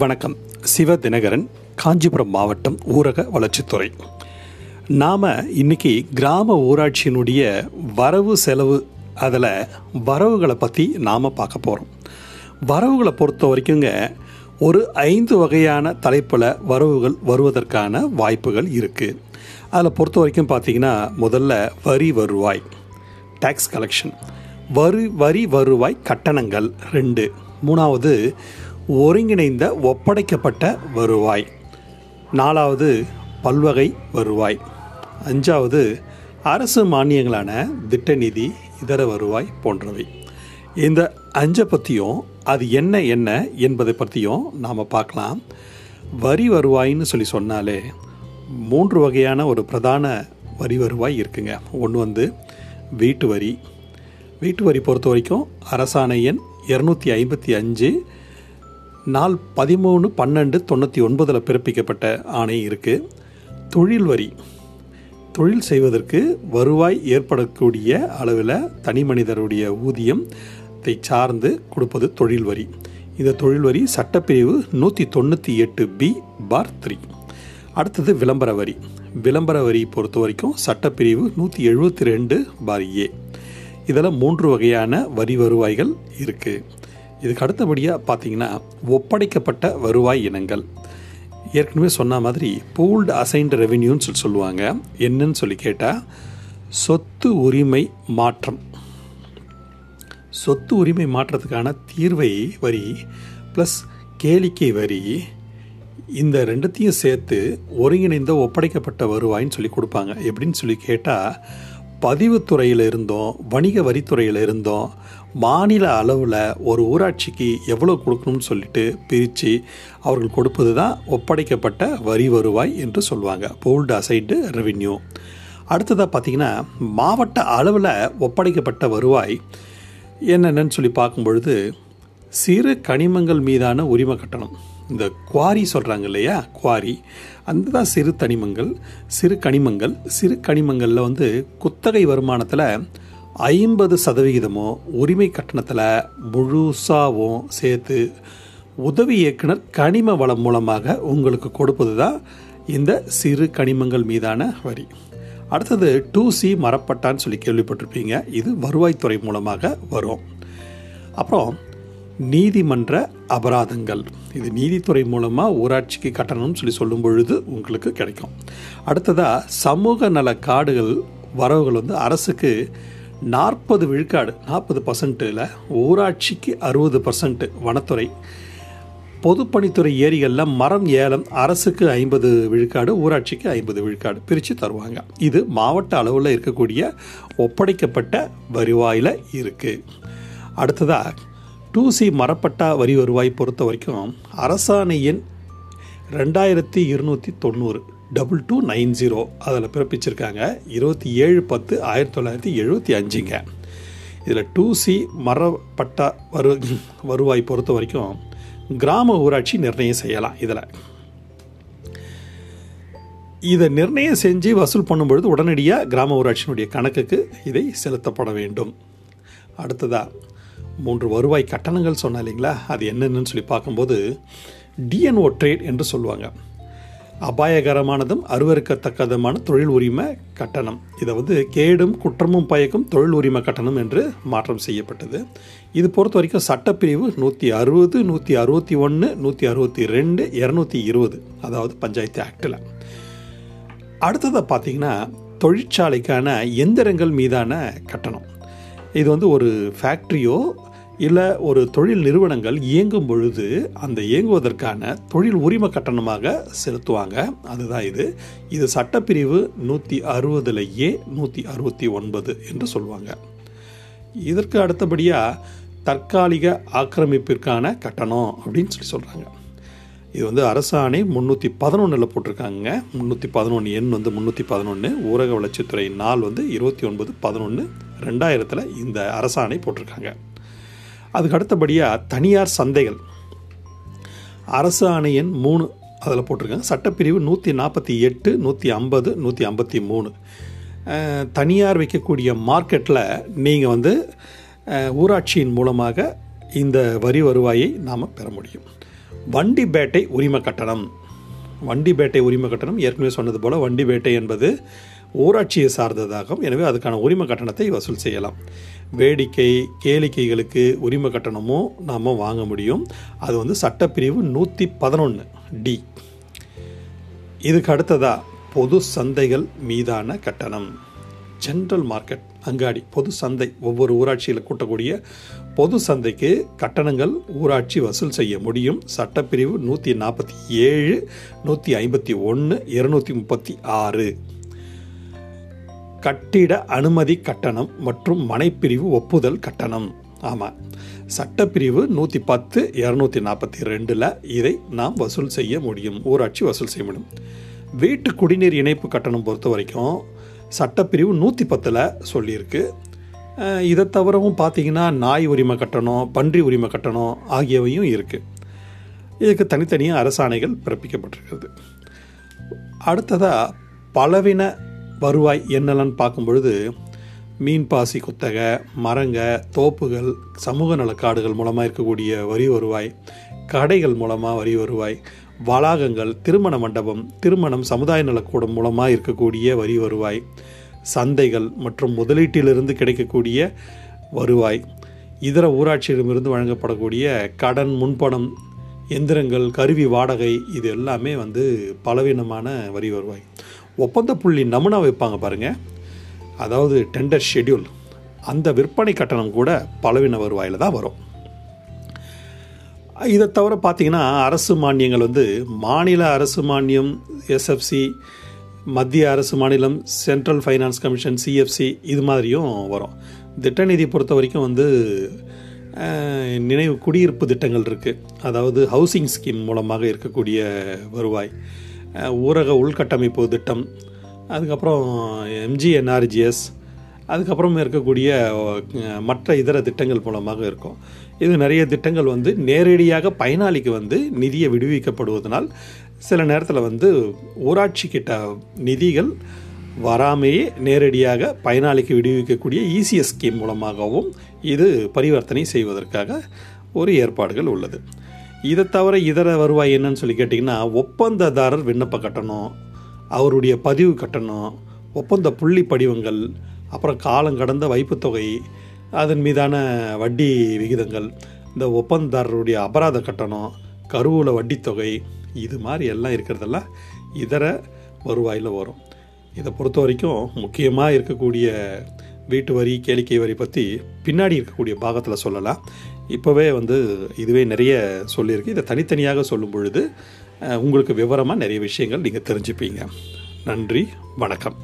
வணக்கம். சிவ தினகரன் காஞ்சிபுரம் மாவட்டம் ஊரக வளர்ச்சித்துறை. நாம் இன்னைக்கு கிராம ஊராட்சியினுடைய வரவு செலவு அதில் வரவுகளை பற்றி நாம் பார்க்க போகிறோம் வரவுகளை பொறுத்த வரைக்குங்க ஒரு ஐந்து வகையான தலைப்பில் வரவுகள் வருவதற்கான வாய்ப்புகள் இருக்குது அதில் பொறுத்த வரைக்கும் பார்த்தீங்கன்னா முதல்ல வரி வருவாய் டேக்ஸ் கலெக்ஷன் வரி வரி வருவாய் கட்டணங்கள் ரெண்டு. மூணாவது ஒருங்கிணைந்த ஒப்படைக்கப்பட்ட வருவாய். நாலாவது பல்வகை வருவாய். அஞ்சாவது அரசு மானியங்களான திட்டநிதி இதர வருவாய் போன்றவை. இந்த அஞ்சை பற்றியும் அது என்ன என்ன என்பதை பற்றியும் நாம் பார்க்கலாம். வரி வருவாயின்னு சொல்லி சொன்னாலே மூன்று வகையான ஒரு பிரதான வரி வருவாய் இருக்குங்க. ஒன்று வந்து வீட்டு வரி. வீட்டு வரி பொறுத்த வரைக்கும் அரசாணை எண் இரநூத்தி ஐம்பத்தி அஞ்சு நாள் பதிமூணு பன்னெண்டு தொண்ணூற்றி ஒன்பதில் பிறப்பிக்கப்பட்ட ஆணை இருக்குது தொழில் வரி. தொழில் செய்வதற்கு வருவாய் ஏற்படக்கூடிய அளவில் தனி மனிதருடைய ஊதியத்தை சார்ந்து கொடுப்பது தொழில் வரி. இந்த தொழில் வரி சட்டப்பிரிவு நூற்றி தொண்ணூற்றி எட்டு பி பார் த்ரீ. அடுத்தது விளம்பர வரி. விளம்பர வரி பொறுத்த வரைக்கும் சட்டப்பிரிவு நூற்றி எழுபத்தி ரெண்டு பார் ஏ. இதில் மூன்று வகையான வரி வருவாய்கள் இருக்குது இதுக்கு அடுத்தபடியாக பார்த்தீங்கன்னா ஒப்படைக்கப்பட்ட வருவாய் இனங்கள். ஏற்கனவே சொன்ன மாதிரி பூல்டு அசைன்டு ரெவென்யூன்னு சொல்லி சொல்லுவாங்க. என்னன்னு சொல்லி கேட்டால் சொத்து உரிமை மாற்றம். சொத்து உரிமை மாற்றத்துக்கான தீர்வை வரி ப்ளஸ் கேளிக்கை வரி இந்த ரெண்டுத்தையும் சேர்த்து ஒருங்கிணைந்த ஒப்படைக்கப்பட்ட வருவாய்ன்னு சொல்லி கொடுப்பாங்க. எப்படின்னு சொல்லி கேட்டால் பதிவுத்துறையில் இருந்தோம் வணிக வரித்துறையில் இருந்தோம் மாநில அளவில் ஒரு ஊராட்சிக்கு எவ்வளோ கொடுக்கணும்னு சொல்லிட்டு பிரித்து அவர்கள் கொடுப்பது தான் ஒப்படைக்கப்பட்ட வரி வருவாய் என்று சொல்லுவாங்க. போல்டு அசைடு ரெவின்யூ அடுத்ததாக பார்த்திங்கன்னா மாவட்ட அளவில் ஒப்படைக்கப்பட்ட வருவாய் என்னென்னு சொல்லி பார்க்கும்பொழுது சிறு கனிமங்கள் மீதான உரிமை கட்டணம். இந்த குவாரி சொல்கிறாங்க இல்லையா? குவாரி. அந்த தான் சிறு தனிமங்கள் சிறு கனிமங்கள். சிறு கனிமங்களில் வந்து குத்தகை வருமானத்தில் ஐம்பது சதவிகிதமும் உரிமை கட்டணத்தில் முழுசாகவும் சேர்த்து உதவி இயக்குனர் கனிம வளம் மூலமாக உங்களுக்கு கொடுப்பது தான் இந்த சிறு கனிமங்கள் மீதான வரி. அடுத்தது டூ சி மரப்பட்டான்னு சொல்லி கேள்விப்பட்டிருப்பீங்க. இது வருவாய்த்துறை மூலமாக வரும். அப்புறம் நீதிமன்ற அபராதங்கள். இது நீதித்துறை மூலமாக ஊராட்சிக்கு கட்டணம்னு சொல்லி சொல்லும் பொழுது உங்களுக்கு கிடைக்கும். அடுத்ததாக சமூக நல காடுகள் வரவுகள் வந்து அரசுக்கு நாற்பது விழுக்காடு நாற்பது பர்சன்ட்டில் ஊராட்சிக்கு அறுபது பர்சன்ட் வனத்துறை. பொதுப்பணித்துறை ஏரிகளில் மரம் ஏலம் அரசுக்கு ஐம்பது விழுக்காடு ஊராட்சிக்கு ஐம்பது விழுக்காடு பிரித்து தருவாங்க. இது மாவட்ட அளவில் இருக்கக்கூடிய ஒப்படைக்கப்பட்ட வருவாயில் இருக்குது அடுத்ததாக டூ சி மரப்பட்டா வரி வருவாய் பொறுத்த வரைக்கும் அரசாணையின் ரெண்டாயிரத்தி இருநூற்றி தொண்ணூறு டபுள் டூ நைன் ஜீரோ அதில் பிறப்பிச்சிருக்காங்க. இருபத்தி ஏழு பத்து ஆயிரத்தி தொள்ளாயிரத்தி எழுபத்தி அஞ்சுங்க. இதில் டூ சி மரப்பட்ட வரு வருவாய் பொறுத்த வரைக்கும் கிராம ஊராட்சி நிர்ணயம் செய்யலாம் இதில். இதை நிர்ணயம் செஞ்சு வசூல் பண்ணும்பொழுது உடனடியாக கிராம ஊராட்சியினுடைய கணக்குக்கு இதை செலுத்தப்பட வேண்டும். அடுத்ததாக மூன்று வருவாய் கட்டணங்கள் சொன்ன இல்லைங்களா? அது என்னென்னு சொல்லி பார்க்கும்போது டிஎன்ஓ ட்ரேட் என்று சொல்லுவாங்க. அபாயகரமானதும் அருவறுக்கத்தக்கதுமான தொழில் உரிமை கட்டணம். இதை வந்து கேடும் குற்றமும் பயக்கும் தொழில் உரிமை கட்டணம் என்று மாற்றம் செய்யப்பட்டது. இது பொறுத்த வரைக்கும் சட்டப்பிரிவு நூற்றி அறுபது நூற்றி அறுபத்தி ஒன்று நூற்றி அறுபத்தி ரெண்டு இரநூத்தி இருபது அதாவது பஞ்சாயத்து ஆக்டில். அடுத்ததை பார்த்தீங்கன்னா தொழிற்சாலைக்கான எந்திரங்கள் மீதான கட்டணம். இது வந்து ஒரு ஃபேக்ட்ரியோ இல்லை ஒரு தொழில் நிறுவனங்கள் இயங்கும் பொழுது அந்த இயங்குவதற்கான தொழில் உரிமை கட்டணமாக செலுத்துவாங்க. அதுதான் இது. இது சட்டப்பிரிவு நூற்றி அறுபதில் ஏ நூற்றி அறுபத்தி ஒன்பது என்று சொல்லுவாங்க இதற்கு அடுத்தபடியாக தற்காலிக ஆக்கிரமிப்பிற்கான கட்டணம் அப்படின்னு சொல்லி சொல்கிறாங்க இது வந்து அரசாணை முந்நூற்றி பதினொன்றில் போட்டிருக்காங்க. முந்நூற்றி பதினொன்று எண் வந்து முந்நூற்றி பதினொன்று ஊரக வளர்ச்சித்துறை நாள் வந்து இருபத்தி ஒன்பது பதினொன்று ரெண்டாயிரத்தில் இந்த அரசாணை போட்டிருக்காங்க. அதுக்கு அடுத்தபடியாக தனியார் சந்தைகள். அரசு ஆணையின் மூணு அதில் போட்டிருக்காங்க. சட்டப்பிரிவு நூற்றி நாற்பத்தி எட்டு நூற்றி ஐம்பது நூற்றி ஐம்பத்தி மூணு. தனியார் வைக்கக்கூடிய மார்க்கெட்டில் நீங்கள் வந்து ஊராட்சியின் மூலமாக இந்த வரி வருவாயை நாம் பெற முடியும். வண்டி பேட்டை உரிமை கட்டணம். வண்டி பேட்டை உரிமை கட்டணம் ஏற்கனவே சொன்னது போல் வண்டி பேட்டை என்பது ஊராட்சியை சார்ந்ததாகும். எனவே அதுக்கான உரிமை கட்டணத்தை வசூல் செய்யலாம். வேடிக்கை கேளிக்கைகளுக்கு உரிமை கட்டணமும் நாம் வாங்க முடியும். அது வந்து சட்டப்பிரிவு நூற்றி பதினொன்று டி. இதுக்கு அடுத்ததா பொது சந்தைகள் மீதான கட்டணம். ஜென்ரல் மார்க்கெட் அங்காடி பொது சந்தை ஒவ்வொரு ஊராட்சியில் கூட்டக்கூடிய பொது சந்தைக்கு கட்டணங்கள் ஊராட்சி வசூல் செய்ய முடியும். சட்டப்பிரிவு நூற்றி நாற்பத்தி ஏழு நூற்றி ஐம்பத்தி ஒன்று இருநூற்றி முப்பத்தி ஆறு. கட்டிட அனுமதி கட்டணம் மற்றும் மனைப்பிரிவு ஒப்புதல் கட்டணம். ஆமாம் சட்டப்பிரிவு நூற்றி பத்து இரநூத்தி நாற்பத்தி ரெண்டில் இதை நாம் வசூல் செய்ய முடியும் ஊராட்சி வசூல் செய்ய முடியும். வீட்டு குடிநீர் இணைப்பு கட்டணம் பொறுத்த வரைக்கும் சட்டப்பிரிவு நூற்றி பத்தில் சொல்லியிருக்கு இதை தவிரவும் பார்த்தீங்கன்னா நாய் உரிமை கட்டணம் பன்றி உரிமை கட்டணம் ஆகியவையும் இருக்குது இதுக்கு தனித்தனியாக அரசாணைகள் பிறப்பிக்கப்பட்டிருக்கிறது. அடுத்ததாக பலவின வருவாய் என்னெல்லாம் பார்க்கும்பொழுது மீன்பாசி குத்தகை மரங்க தோப்புகள் சமூக நலக்காடுகள் மூலமாக இருக்கக்கூடிய வரி வருவாய் கடைகள் மூலமாக வரி வருவாய் வளாகங்கள் திருமண மண்டபம் திருமணம் சமுதாய நலக்கூடம் மூலமாக இருக்கக்கூடிய வரி வருவாய் சந்தைகள் மற்றும் முதலீட்டிலிருந்து கிடைக்கக்கூடிய வருவாய் இதர ஊராட்சியிடமிருந்து வழங்கப்படக்கூடிய கடன் முன்பணம் எந்திரங்கள் கருவி வாடகை இது எல்லாமே வந்து பலவீனமான வரி வருவாய். ஒப்பந்த புள்ளி நமுனா வைப்பாங்க பாருங்கள் அதாவது டெண்டர் ஷெட்யூல் அந்த விற்பனை கட்டணம் கூட பலவீன வருவாயில் தான் வரும். இதை தவிர பார்த்திங்கன்னா அரசு மானியங்கள் வந்து மாநில அரசு மானியம் எஸ்எஃப்சி மத்திய அரசு மாநிலம் சென்ட்ரல் ஃபைனான்ஸ் கமிஷன் சிஎஃப்சி இது மாதிரியும் வரும். திட்டநிதி பொறுத்த வரைக்கும் வந்து நினைவு குடியிருப்பு திட்டங்கள் இருக்குது அதாவது ஹவுசிங் ஸ்கீம் மூலமாக இருக்கக்கூடிய வருவாய். ஊரக உள்கட்டமைப்பு திட்டம். அதுக்கப்புறம் எம்ஜிஎன்ஆர்ஜிஎஸ் அதுக்கப்புறமே இருக்கக்கூடிய மற்ற இதர திட்டங்கள் மூலமாக இருக்கும். இது நிறைய திட்டங்கள் வந்து நேரடியாக பயனாளிக்கு வந்து நிதியை விடுவிக்கப்படுவதனால் சில நேரத்தில் வந்து ஊராட்சி கிட்ட நிதிகள் வராமையே நேரடியாக பயனாளிக்கு விடுவிக்கக்கூடிய இசிஎஸ் ஸ்கீம் மூலமாகவும் இது பரிவர்த்தனை செய்வதற்காக ஒரு ஏற்பாடுகள் உள்ளது. இதை தவிர இதர வருவாய் என்னன்னு சொல்லி கேட்டிங்கன்னா ஒப்பந்ததாரர் விண்ணப்ப கட்டணம் அவருடைய பதிவு கட்டணம் ஒப்பந்த புள்ளி படிவங்கள் அப்புறம் காலம் கடந்த வைப்புத்தொகை அதன் மீதான வட்டி விகிதங்கள் இந்த ஒப்பந்ததாரருடைய அபராத கட்டணம் கருவூல வட்டித்தொகை இது மாதிரி எல்லாம் இருக்கிறதெல்லாம் இதர வருவாயில் வரும். இதை பொறுத்த வரைக்கும் முக்கியமாக இருக்கக்கூடிய வீட்டு வரி கேளிக்கை வரி பற்றி பின்னாடி இருக்கக்கூடிய பாகத்தில் சொல்லலாம். இப்போவே வந்து இதுவே நிறைய சொல்லியிருக்கு. இதை தனித்தனியாக சொல்லும் பொழுது உங்களுக்கு விவரமாக நிறைய விஷயங்கள் நீங்கள் தெரிஞ்சுப்பீங்க. நன்றி வணக்கம்.